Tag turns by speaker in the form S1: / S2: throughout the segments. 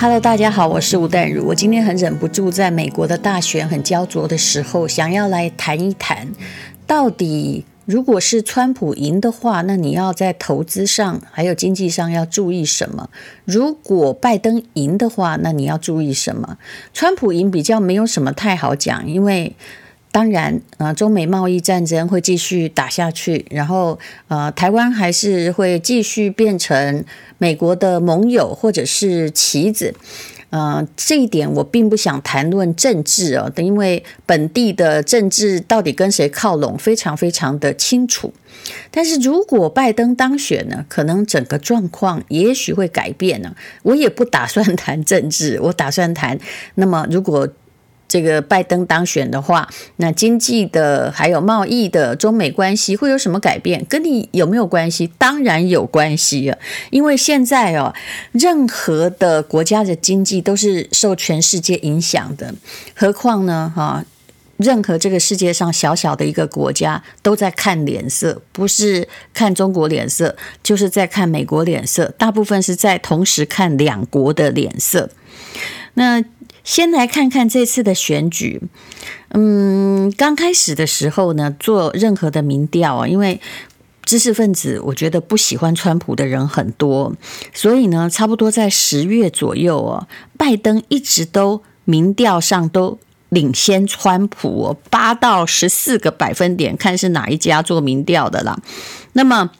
S1: Hello，大家好，我是吴淡如。我今天很忍不住，在美国的大选很焦灼的时候，想要来谈一谈，到底如果是川普赢的话，那你要在投资上还有经济上要注意什么？如果拜登赢的话，那你要注意什么？川普赢比较没有什么太好讲，因为。当然，呃，中美贸易战争会继续打下去，然后，呃，台湾还是会继续变成美国的盟友或者是棋子，呃，这一点我并不想谈论政治哦，因为本地的政治到底跟谁靠拢，非常非常的清楚。但是如果拜登当选呢，可能整个状况也许会改变呢。我也不打算谈政治，我打算谈，那么如果。这个拜登当选的话，那经济的还有贸易的中美关系会有什么改变？跟你有没有关系？当然有关系啊！因为现在哦，任何的国家的经济都是受全世界影响的，何况呢？哈，任何这个世界上小小的一个国家都在看脸色，不是看中国脸色，就是在看美国脸色，大部分是在同时看两国的脸色。那。先来看看这次的选举，嗯，刚开始的时候呢，做任何的民调啊，因为知识分子我觉得不喜欢川普的人很多，所以呢，差不多在十月左右哦，拜登一直都民调上都领先川普，八到十四个百分点，看是哪一家做民调的啦。那么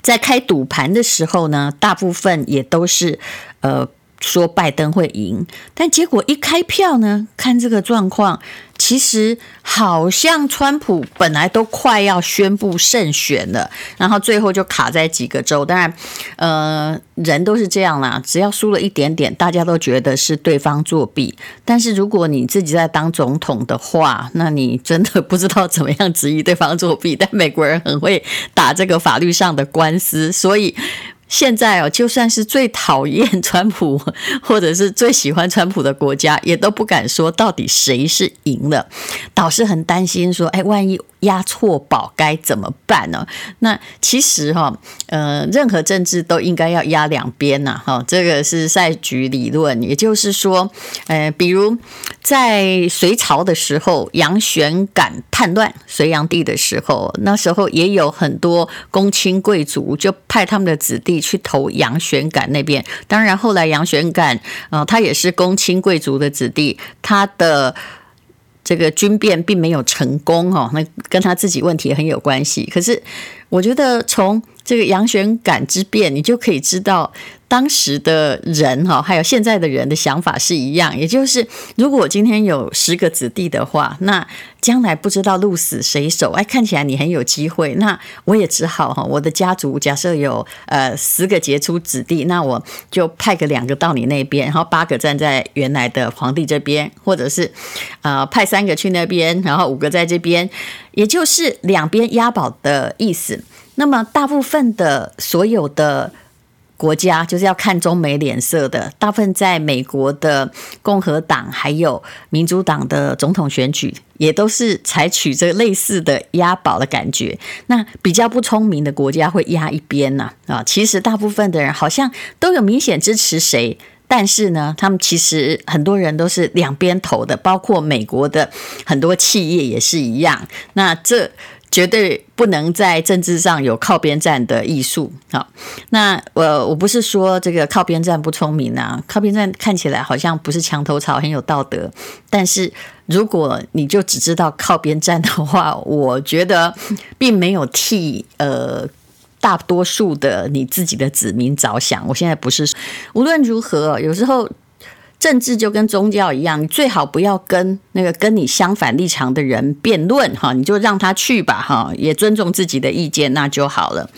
S1: 在开赌盘的时候呢，大部分也都是呃。说拜登会赢，但结果一开票呢，看这个状况，其实好像川普本来都快要宣布胜选了，然后最后就卡在几个州。当然，呃，人都是这样啦，只要输了一点点，大家都觉得是对方作弊。但是如果你自己在当总统的话，那你真的不知道怎么样质疑对方作弊。但美国人很会打这个法律上的官司，所以。现在哦，就算是最讨厌川普，或者是最喜欢川普的国家，也都不敢说到底谁是赢了，倒是很担心说，哎，万一。押错宝该怎么办呢？那其实哈，呃，任何政治都应该要押两边呐，哈，这个是赛局理论。也就是说，呃，比如在隋朝的时候，杨玄感叛乱隋炀帝的时候，那时候也有很多公卿贵族就派他们的子弟去投杨玄感那边。当然，后来杨玄感，呃，他也是公卿贵族的子弟，他的。这个军变并没有成功哦，那跟他自己问题很有关系。可是我觉得从这个杨玄感之变，你就可以知道。当时的人哈，还有现在的人的想法是一样，也就是如果我今天有十个子弟的话，那将来不知道鹿死谁手，哎，看起来你很有机会，那我也只好哈，我的家族假设有呃十个杰出子弟，那我就派个两个到你那边，然后八个站在原来的皇帝这边，或者是呃派三个去那边，然后五个在这边，也就是两边押宝的意思。那么大部分的所有的。国家就是要看中美脸色的，大部分在美国的共和党还有民主党的总统选举，也都是采取这类似的押宝的感觉。那比较不聪明的国家会押一边呢？啊，其实大部分的人好像都有明显支持谁，但是呢，他们其实很多人都是两边投的，包括美国的很多企业也是一样。那这。绝对不能在政治上有靠边站的艺术。好，那我我不是说这个靠边站不聪明啊，靠边站看起来好像不是墙头草，很有道德。但是如果你就只知道靠边站的话，我觉得并没有替呃大多数的你自己的子民着想。我现在不是，无论如何，有时候。政治就跟宗教一样，你最好不要跟那个跟你相反立场的人辩论哈，你就让他去吧哈，也尊重自己的意见，那就好了。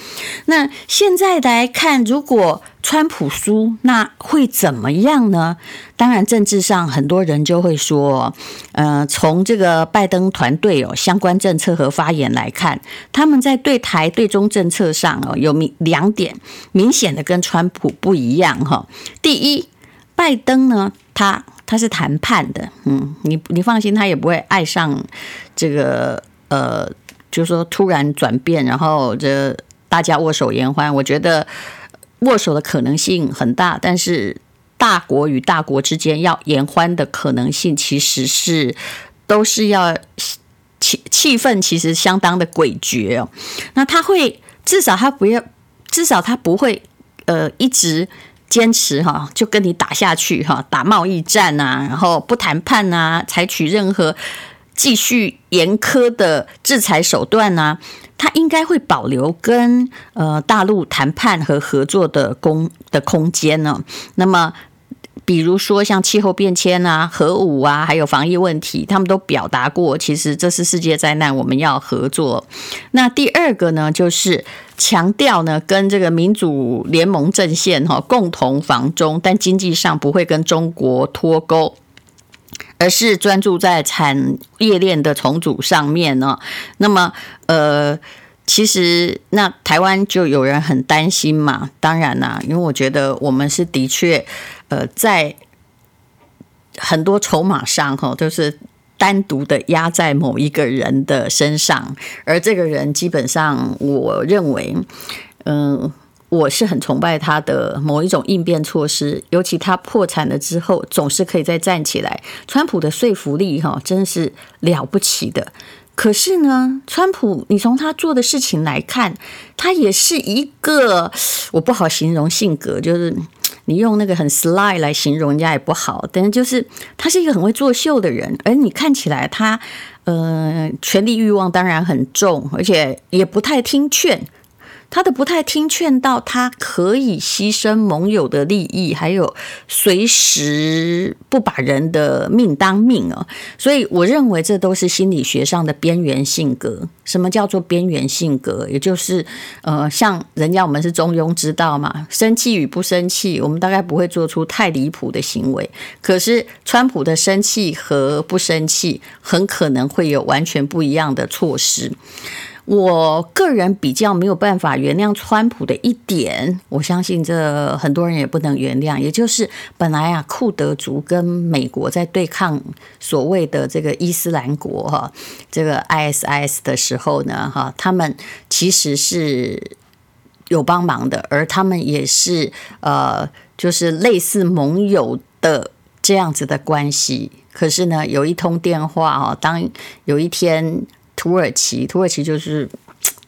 S1: 那现在来看，如果川普输，那会怎么样呢？当然，政治上很多人就会说，呃，从这个拜登团队哦相关政策和发言来看，他们在对台对中政策上哦有明两点明显的跟川普不一样哈。第一。拜登呢，他他是谈判的，嗯，你你放心，他也不会爱上这个呃，就是说突然转变，然后这大家握手言欢。我觉得握手的可能性很大，但是大国与大国之间要言欢的可能性，其实是都是要气气氛，其实相当的诡谲哦。那他会至少他不要，至少他不会呃一直坚持哈，就跟你打下去哈，打贸易战啊，然后不谈判啊，采取任何继续严苛的制裁手段啊。他应该会保留跟呃大陆谈判和合作的空的空间呢。那么，比如说像气候变迁啊、核武啊，还有防疫问题，他们都表达过，其实这是世界灾难，我们要合作。那第二个呢，就是强调呢，跟这个民主联盟阵线哈共同防中，但经济上不会跟中国脱钩，而是专注在产业链的重组上面呢。那么，呃。其实，那台湾就有人很担心嘛。当然啦，因为我觉得我们是的确，呃，在很多筹码上哈，都是单独的压在某一个人的身上，而这个人基本上，我认为，嗯、我是很崇拜他的某一种应变措施，尤其他破产了之后，总是可以再站起来。川普的说服力哈，真是了不起的。可是呢，川普，你从他做的事情来看，他也是一个我不好形容性格，就是你用那个很 sly 来形容人家也不好，但是就是他是一个很会作秀的人，而你看起来他呃权力欲望当然很重，而且也不太听劝。他的不太听劝，到他可以牺牲盟友的利益，还有随时不把人的命当命啊！所以我认为这都是心理学上的边缘性格。什么叫做边缘性格？也就是呃，像人家我们是中庸之道嘛，生气与不生气，我们大概不会做出太离谱的行为。可是川普的生气和不生气，很可能会有完全不一样的措施。我个人比较没有办法原谅川普的一点，我相信这很多人也不能原谅，也就是本来啊，库德族跟美国在对抗所谓的这个伊斯兰国哈，这个 ISIS 的时候呢，哈，他们其实是有帮忙的，而他们也是呃，就是类似盟友的这样子的关系。可是呢，有一通电话哈，当有一天。土耳其，土耳其就是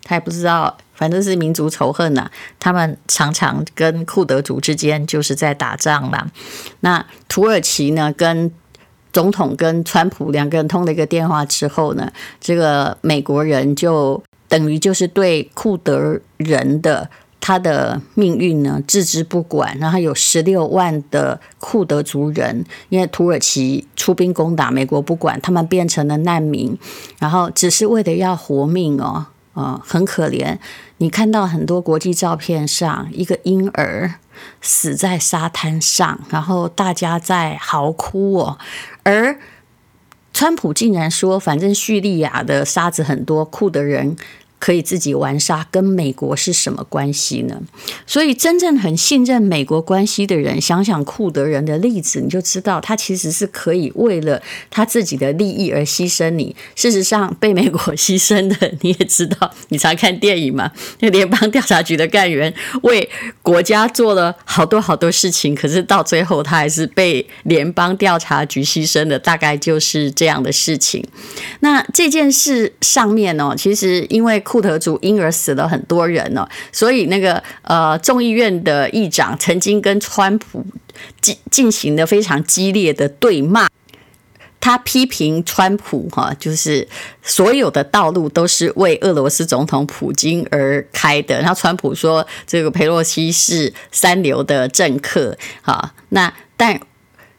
S1: 他也不知道，反正是民族仇恨呐、他们常常跟库德族之间就是在打仗啦。那土耳其呢，跟总统跟川普两个人通了一个电话之后呢，这个美国人就等于就是对库德人的。他的命运呢，置之不管，然后有十六万的库德族人，因为土耳其出兵攻打，美国不管，他们变成了难民，然后只是为了要活命哦，呃，很可怜。你看到很多国际照片上，一个婴儿死在沙滩上，然后大家在嚎哭哦，而川普竟然说，反正叙利亚的沙子很多，库德人。可以自己玩沙，跟美国是什么关系呢？所以真正很信任美国关系的人，想想库德人的例子，你就知道他其实是可以为了他自己的利益而牺牲你。事实上，被美国牺牲的你也知道，你常看电影嘛？那 联邦调查局的干员为国家做了好多好多事情，可是到最后他还是被联邦调查局牺牲的，大概就是这样的事情。那这件事上面呢，其实因为。库德族因而死了很多人呢，所以那个呃众议院的议长曾经跟川普进进行了非常激烈的对骂，他批评川普哈，就是所有的道路都是为俄罗斯总统普京而开的，然后川普说这个佩洛西是三流的政客哈，那但。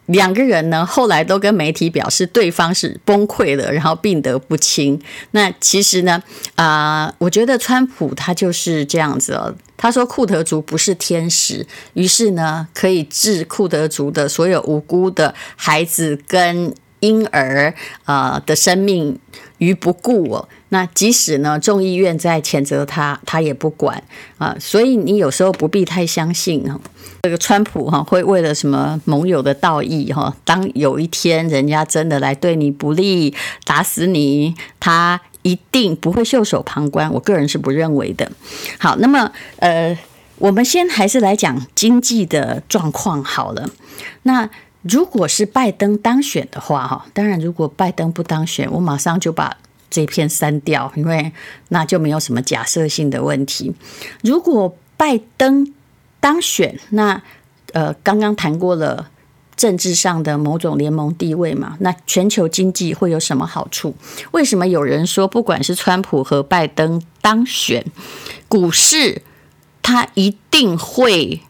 S1: 两个人呢，后来都跟媒体表示对方是崩溃了，然后病得不轻。那其实呢，啊、我觉得川普他就是这样子哦。他说库德族不是天使，于是呢，可以置库德族的所有无辜的孩子跟婴儿啊的生命于不顾哦。那即使呢，众议院在谴责他，他也不管啊。所以你有时候不必太相信这个川普哈会为了什么盟友的道义哈，当有一天人家真的来对你不利，打死你，他一定不会袖手旁观。我个人是不认为的。好，那么呃，我们先还是来讲经济的状况好了。那如果是拜登当选的话，哈，当然如果拜登不当选，我马上就把这篇删掉，因为那就没有什么假设性的问题。如果拜登当选，那呃，刚刚谈过了政治上的某种联盟地位嘛，那全球经济会有什么好处？为什么有人说，不管是川普和拜登当选，股市它一定会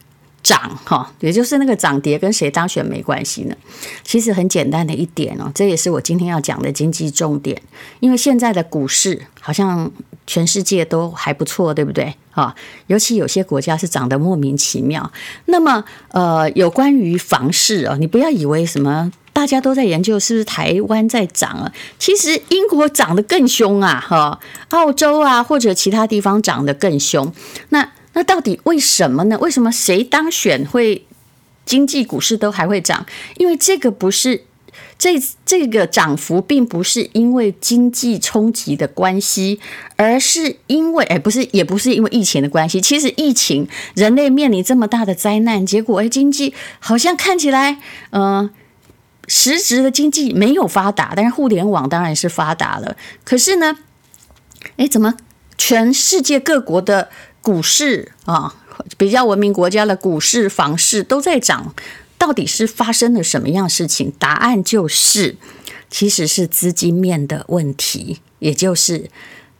S1: 涨？哈，也就是那个涨跌跟谁当选没关系呢？其实很简单的一点哦，这也是我今天要讲的经济重点，因为现在的股市好像全世界都还不错，对不对？啊，尤其有些国家是涨得莫名其妙。那么，呃，有关于房市哦，你不要以为什么大家都在研究是不是台湾在涨啊，其实英国涨得更凶啊，哈，澳洲啊或者其他地方涨得更凶。那那到底为什么呢？为什么谁当选会经济股市都还会涨？因为这个不是。这这个涨幅并不是因为经济冲击的关系，而是因为哎，不是，也不是因为疫情的关系。其实疫情，人类面临这么大的灾难，结果哎，经济好像看起来，嗯、实质的经济没有发达，但是互联网当然是发达了。可是呢，哎，怎么全世界各国的股市啊，比较文明国家的股市、房市都在涨？到底是发生了什么样事情？答案就是，其实是资金面的问题，也就是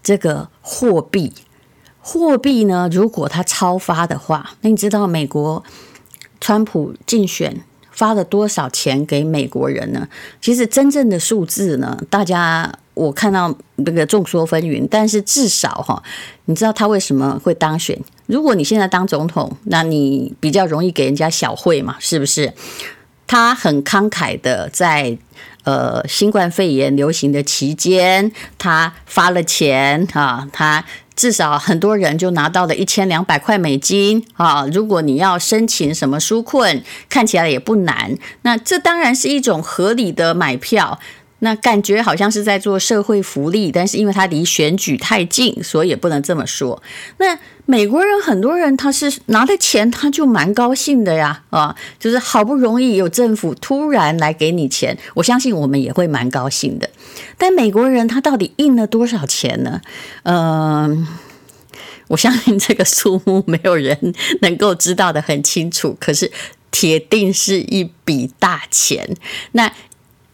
S1: 这个货币。货币呢，如果它超发的话，那你知道美国川普竞选发了多少钱给美国人呢？其实真正的数字呢，大家。我看到那个众说纷纭，但是至少哈，你知道他为什么会当选？如果你现在当总统，那你比较容易给人家小惠嘛，是不是？他很慷慨的在呃新冠肺炎流行的期间，他发了钱啊，他至少很多人就拿到了一千两百块美金啊。如果你要申请什么纾困，看起来也不难，那这当然是一种合理的买票。那感觉好像是在做社会福利，但是因为他离选举太近，所以也不能这么说。那美国人很多人他是拿了钱，他就蛮高兴的呀，啊，就是好不容易有政府突然来给你钱，我相信我们也会蛮高兴的。但美国人他到底印了多少钱呢？嗯，我相信这个数目没有人能够知道得很清楚，可是铁定是一笔大钱。那。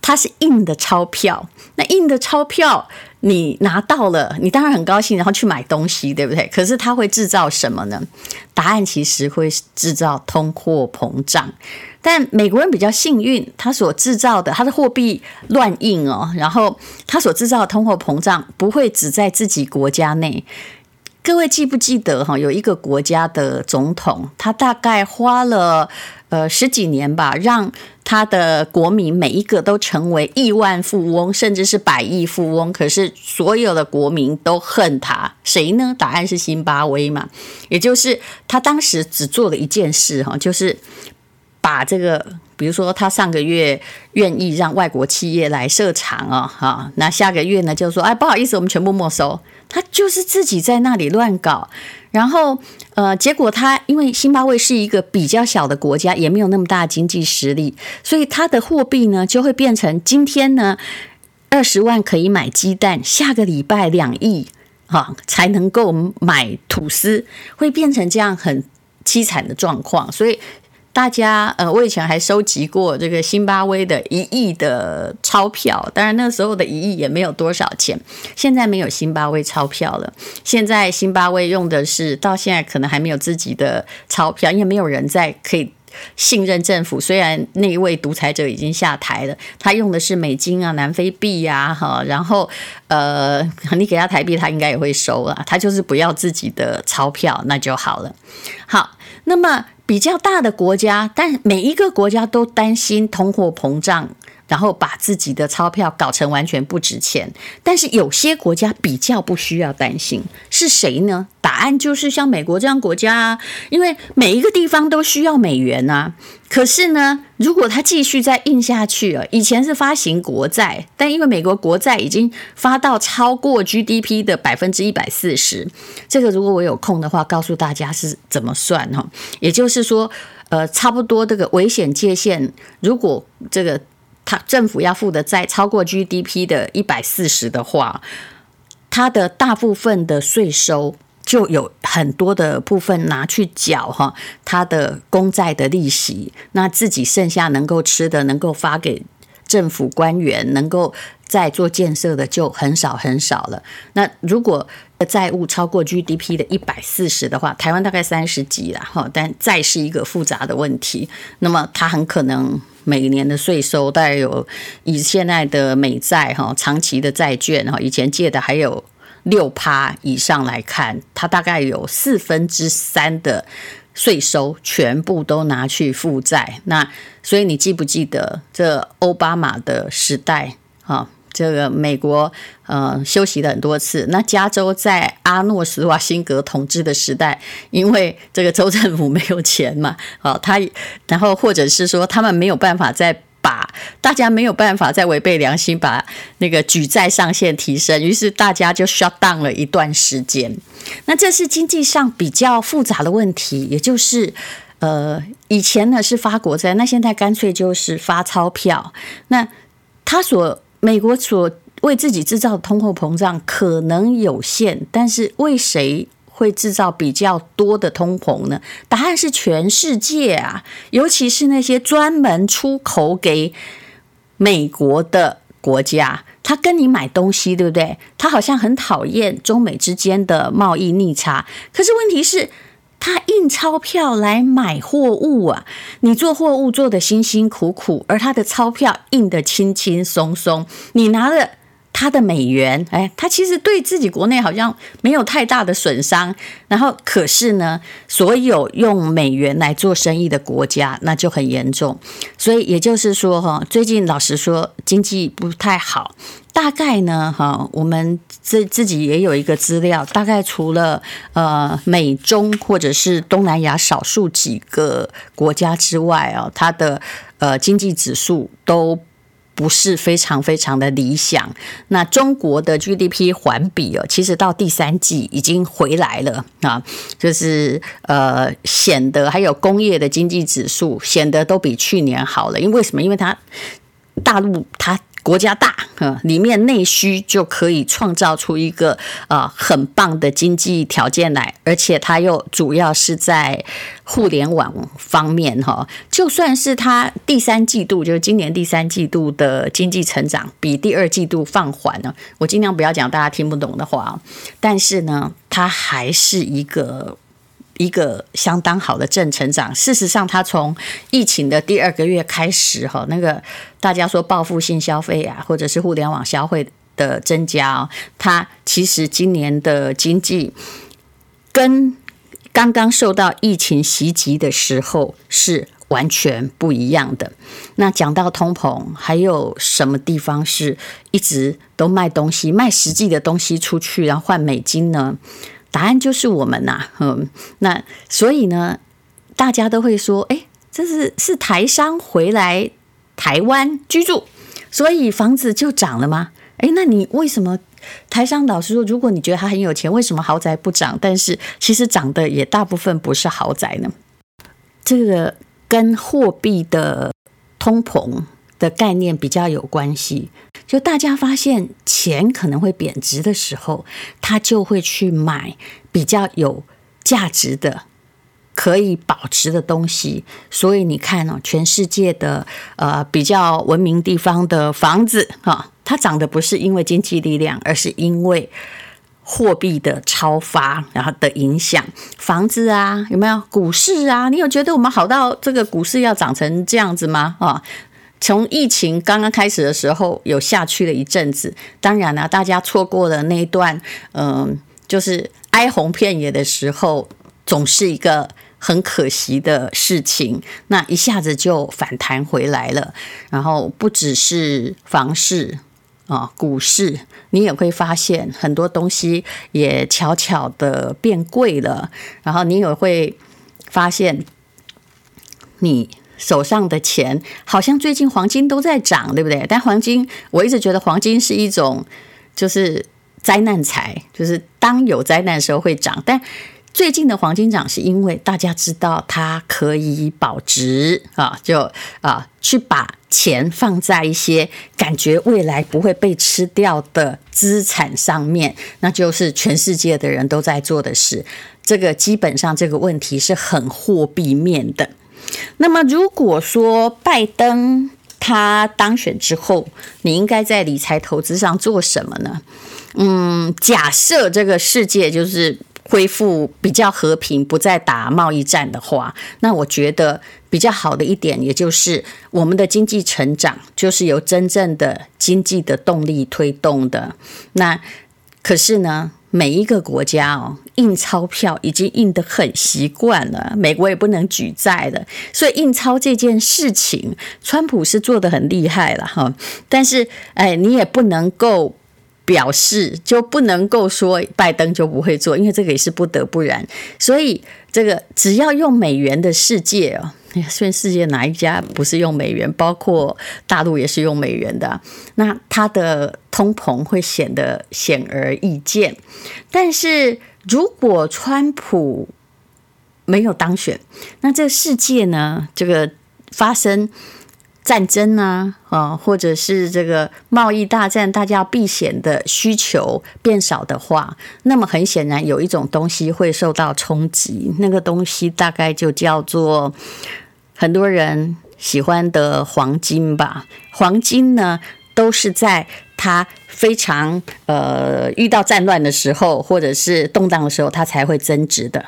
S1: 它是硬的钞票，那硬的钞票你拿到了，你当然很高兴，然后去买东西，对不对？可是它会制造什么呢？答案其实会制造通货膨胀。但美国人比较幸运，他所制造的，他的货币乱印哦，然后他所制造的通货膨胀不会只在自己国家内。各位记不记得哈？有一个国家的总统，他大概花了呃十几年吧，让他的国民每一个都成为亿万富翁，甚至是百亿富翁。可是所有的国民都恨他，谁呢？答案是辛巴威嘛。也就是他当时只做了一件事哈，就是把这个，比如说他上个月愿意让外国企业来设厂啊，哈，那下个月呢就说哎不好意思，我们全部没收。他就是自己在那里乱搞，然后呃，结果他因为辛巴威是一个比较小的国家，也没有那么大的经济实力，所以他的货币呢就会变成今天呢二十万可以买鸡蛋，下个礼拜两亿哈才能够买吐司，会变成这样很凄惨的状况，所以。大家，呃，我以前还收集过这个辛巴威的一亿的钞票，当然那时候的一亿也没有多少钱。现在没有辛巴威钞票了，现在辛巴威用的是到现在可能还没有自己的钞票，因为没有人在可以信任政府。虽然那一位独裁者已经下台了，他用的是美金啊、南非币呀，哈，然后呃，你给他台币，他应该也会收啊，他就是不要自己的钞票，那就好了。好，那么。比较大的国家，但每一个国家都担心通货膨胀，然后把自己的钞票搞成完全不值钱。但是有些国家比较不需要担心，是谁呢？答案就是像美国这样国家啊，因为每一个地方都需要美元啊。可是呢，如果它继续再印下去了，以前是发行国债，但因为美国国债已经发到超过 GDP 的百分之一百四十，这个如果我有空的话，告诉大家是怎么算哈。也就是说，呃，差不多这个危险界限，如果这个他政府要付的债超过 GDP 的一百四十的话，它的大部分的税收。就有很多的部分拿去缴哈，它的公债的利息，那自己剩下能够吃的，能够发给政府官员，能够再做建设的就很少很少了。那如果债务超过 GDP 的一百四十的话，台湾大概三十几了哈，但债是一个复杂的问题，那么它很可能每年的税收大概有以现在的美债哈，长期的债券哈，以前借的还有。六趴以上来看，它大概有四分之三的税收全部都拿去负债。那所以你记不记得这奥巴马的时代啊？这个美国呃休息了很多次。那加州在阿诺斯瓦辛格统治的时代，因为这个州政府没有钱嘛，啊，他然后或者是说他们没有办法在。把大家没有办法再违背良心，把那个举债上限提升，于是大家就 shut down 了一段时间。那这是经济上比较复杂的问题，也就是呃，以前呢是发国债，那现在干脆就是发钞票。那他所美国所为自己制造的通货膨胀可能有限，但是为谁？会制造比较多的通膨呢？答案是全世界啊，尤其是那些专门出口给美国的国家，他跟你买东西，对不对？他好像很讨厌中美之间的贸易逆差，可是问题是，他印钞票来买货物啊，你做货物做的辛辛苦苦，而他的钞票印的轻轻松松，你拿了。他的美元，哎，他其实对自己国内好像没有太大的损伤。然后，可是呢，所有用美元来做生意的国家，那就很严重。所以，也就是说，哈，最近老实说，经济不太好。大概呢，哈，我们自自己也有一个资料，大概除了呃美中或者是东南亚少数几个国家之外啊，它的呃经济指数都。不是非常非常的理想。那中国的 GDP 环比哦，其实到第三季已经回来了啊，就是呃显得还有工业的经济指数显得都比去年好了。因为什么？因为它大陆它。国家大，哈，里面内需就可以创造出一个呃很棒的经济条件来，而且它又主要是在互联网方面哈。就算是它第三季度，就是今年第三季度的经济成长比第二季度放缓了，我尽量不要讲大家听不懂的话，但是呢，它还是一个。一个相当好的正成长。事实上，它从疫情的第二个月开始，哈，那个大家说报复性消费啊，或者是互联网消费的增加，它其实今年的经济跟刚刚受到疫情袭击的时候是完全不一样的。那讲到通膨，还有什么地方是一直都卖东西、卖实际的东西出去，然后换美金呢？答案就是我们呐、嗯，那所以呢，大家都会说，哎，这是是台商回来台湾居住，所以房子就涨了吗？哎，那你为什么台商老实说，如果你觉得他很有钱，为什么豪宅不涨？但是其实涨的也大部分不是豪宅呢？这个跟货币的通膨的概念比较有关系。就大家发现钱可能会贬值的时候，他就会去买比较有价值的、可以保值的东西。所以你看哦，全世界的呃比较文明地方的房子哈，它涨的不是因为经济力量，而是因为货币的超发然后的影响。房子啊，有没有股市啊？你有觉得我们好到这个股市要涨成这样子吗？啊？从疫情刚刚开始的时候，有下去了一阵子。当然了，大家错过了那一段，嗯，就是哀鸿遍野的时候，总是一个很可惜的事情，那一下子就反弹回来了。然后不只是房市啊，股市，你也会发现很多东西也悄悄的变贵了。然后你也会发现，你手上的钱好像最近黄金都在涨，对不对？但黄金，我一直觉得黄金是一种就是灾难财，就是当有灾难的时候会涨，但。最近的黄金涨，是因为大家知道它可以保值啊，就啊去把钱放在一些感觉未来不会被吃掉的资产上面，那就是全世界的人都在做的事。这个基本上这个问题是很货币面的。那么如果说拜登他当选之后，你应该在理财投资上做什么呢？嗯，假设这个世界就是。恢复比较和平，不再打贸易战的话，那我觉得比较好的一点，也就是我们的经济成长就是由真正的经济的动力推动的。那可是呢，每一个国家哦，印钞票已经印得很习惯了，美国也不能举债了，所以印钞这件事情，川普是做得很厉害了哈。但是哎，你也不能够。表示就不能够说拜登就不会做，因为这个也是不得不然。所以这个只要用美元的世界哦，全世界哪一家不是用美元？包括大陆也是用美元的，那它的通膨会显得显而易见。但是如果川普没有当选，那这个世界呢？这个发生。战争啊，啊，或者是这个贸易大战，大家避险的需求变少的话，那么很显然有一种东西会受到冲击，那个东西大概就叫做很多人喜欢的黄金吧。黄金呢，都是在它非常呃遇到战乱的时候，或者是动荡的时候，它才会增值的。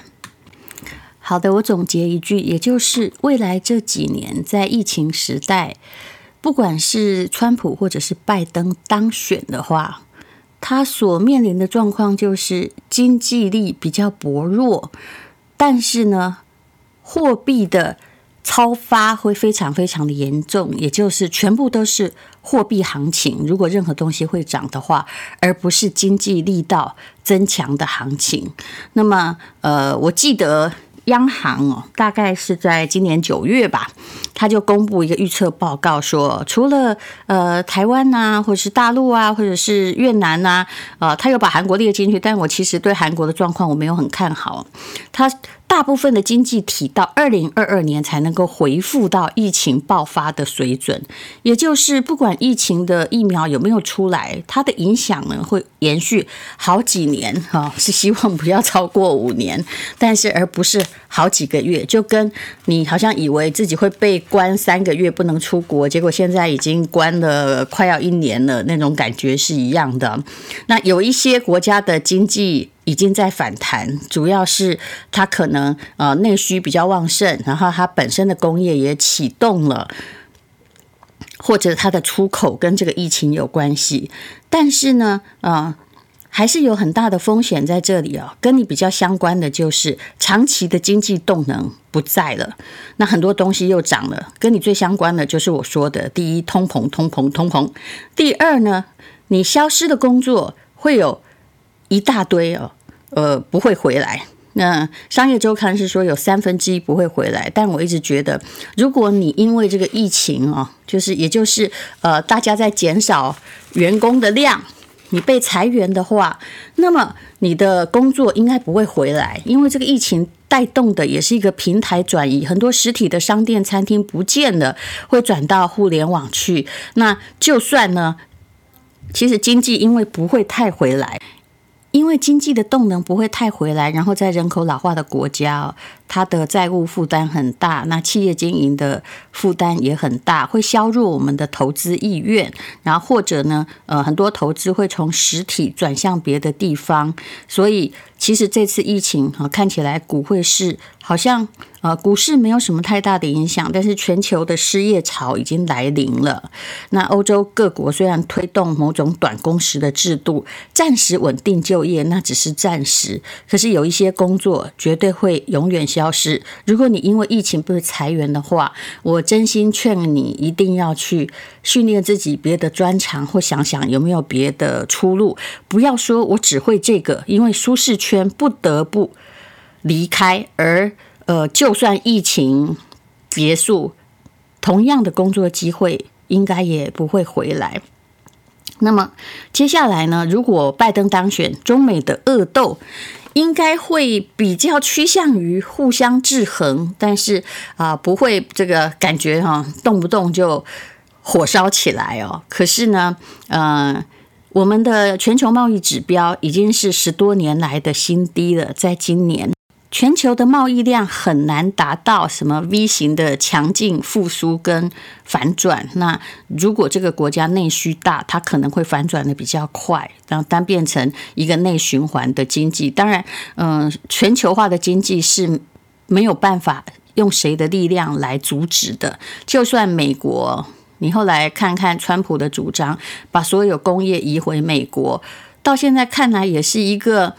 S1: 好的，我总结一句，也就是未来这几年在疫情时代，不管是川普或者是拜登当选的话，他所面临的状况就是经济力比较薄弱，但是呢，货币的超发会非常非常的严重，也就是全部都是货币行情。如果任何东西会涨的话，而不是经济力道增强的行情。那么，呃，我记得。央行哦，大概是在今年九月吧，他就公布一个预测报告说，除了呃台湾呐、或者是大陆啊，或者是越南呐、啊，呃，他又把韩国列进去，但我其实对韩国的状况我没有很看好，他。大部分的经济体到二零二二年才能够恢复到疫情爆发的水准，也就是不管疫情的疫苗有没有出来，它的影响呢会延续好几年 哈，是希望不要超过五年，但是而不是好几个月，就跟你好像以为自己会被关三个月不能出国，结果现在已经关了快要一年了，那种感觉是一样的。那有一些国家的经济。已经在反弹，主要是它可能呃内需比较旺盛，然后它本身的工业也启动了，或者它的出口跟这个疫情有关系。但是呢，呃，还是有很大的风险在这里哦。跟你比较相关的就是长期的经济动能不在了，那很多东西又涨了。跟你最相关的就是我说的，第一，通膨，通膨，通膨。第二呢，你消失的工作会有。一大堆哦，呃，不会回来。那商业周刊是说有三分之一不会回来，但我一直觉得，如果你因为这个疫情哦，就是也就是呃，大家在减少员工的量，你被裁员的话，那么你的工作应该不会回来，因为这个疫情带动的也是一个平台转移，很多实体的商店、餐厅不见了，会转到互联网去。那就算呢，其实经济因为不会太回来。因为经济的动能不会太回来，然后在人口老化的国家，它的债务负担很大，那企业经营的负担也很大，会削弱我们的投资意愿。然后或者呢，呃，很多投资会从实体转向别的地方。所以，其实这次疫情啊，看起来股会是好像。呃，股市没有什么太大的影响，但是全球的失业潮已经来临了。那欧洲各国虽然推动某种短工时的制度，暂时稳定就业，那只是暂时。可是有一些工作绝对会永远消失。如果你因为疫情被裁员的话，我真心劝你一定要去训练自己别的专长，或想想有没有别的出路。不要说我只会这个，因为舒适圈不得不离开，而呃，就算疫情结束，同样的工作机会应该也不会回来。那么接下来呢？如果拜登当选，中美的恶斗应该会比较趋向于互相制衡，但是啊、不会这个感觉哈、哦，动不动就火烧起来哦。可是呢，呃，我们的全球贸易指标已经是十多年来的新低了，在今年。全球的贸易量很难达到什么 V 型的强劲复苏跟反转。那如果这个国家内需大，它可能会反转的比较快，然后单变成一个内循环的经济。当然，嗯，全球化的经济是没有办法用谁的力量来阻止的。就算美国，你后来看看川普的主张，把所有工业移回美国，到现在看来也是一个。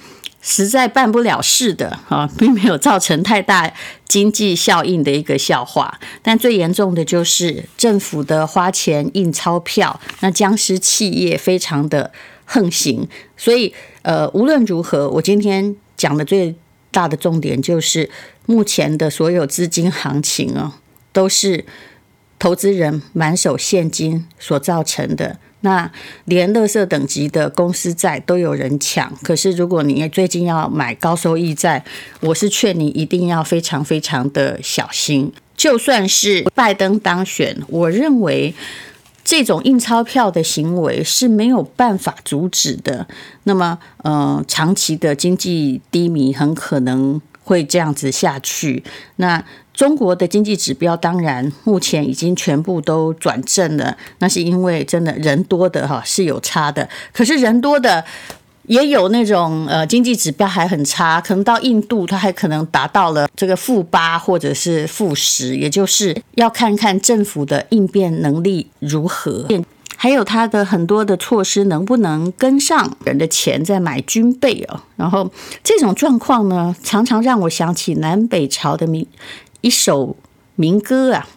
S1: 实在办不了事的啊，并没有造成太大经济效应的一个笑话。但最严重的就是政府的花钱印钞票，那僵尸企业非常的横行。所以，呃，无论如何，我今天讲的最大的重点就是，目前的所有资金行情啊，都是投资人满手现金所造成的。那连垃圾等级的公司债都有人抢，可是如果你最近要买高收益债，我是劝你一定要非常非常的小心。就算是拜登当选，我认为这种印钞票的行为是没有办法阻止的。那么，呃，长期的经济低迷很可能会这样子下去。那中国的经济指标当然目前已经全部都转正了，那是因为真的人多的哈是有差的，可是人多的也有那种呃经济指标还很差，可能到印度它还可能达到了这个负八或者是负十，也就是要看看政府的应变能力如何，还有它的很多的措施能不能跟上人的钱在买军备哦，然后这种状况呢，常常让我想起南北朝的民。一首民歌啊，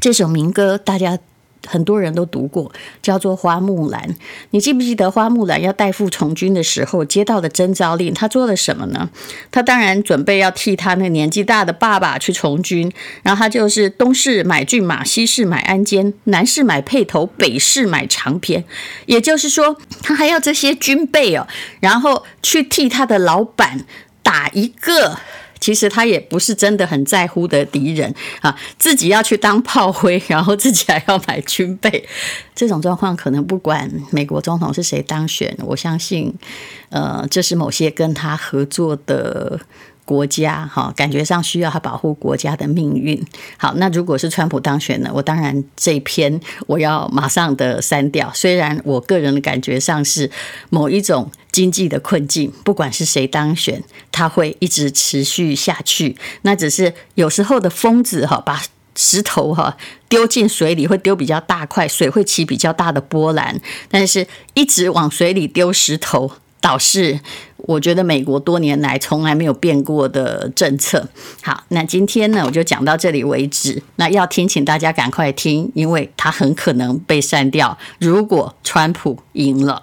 S1: 这首民歌大家很多人都读过，叫做《花木兰》。你记不记得花木兰要代父从军的时候接到的征召令？他做了什么呢？他当然准备要替他那年纪大的爸爸去从军，然后他就是东市买骏马，西市买鞍鞯，南市买辔头，北市买长鞭。也就是说，他还要这些军备哦，然后去替他的老板打一个。其实他也不是真的很在乎的敌人啊，自己要去当炮灰，然后自己还要买军备，这种状况可能不管美国总统是谁当选，我相信，呃，这是某些跟他合作的。国家哈，感觉上需要他保护国家的命运。好，那如果是川普当选呢？我当然这篇我要马上的删掉。虽然我个人的感觉上是某一种经济的困境，不管是谁当选，它会一直持续下去。那只是有时候的疯子哈，把石头哈丢进水里会丢比较大块，水会起比较大的波澜。但是一直往水里丢石头。导致我觉得美国多年来从来没有变过的政策。好，那今天呢，我就讲到这里为止。那要听，请大家赶快听，因为它很可能被删掉。如果川普赢了。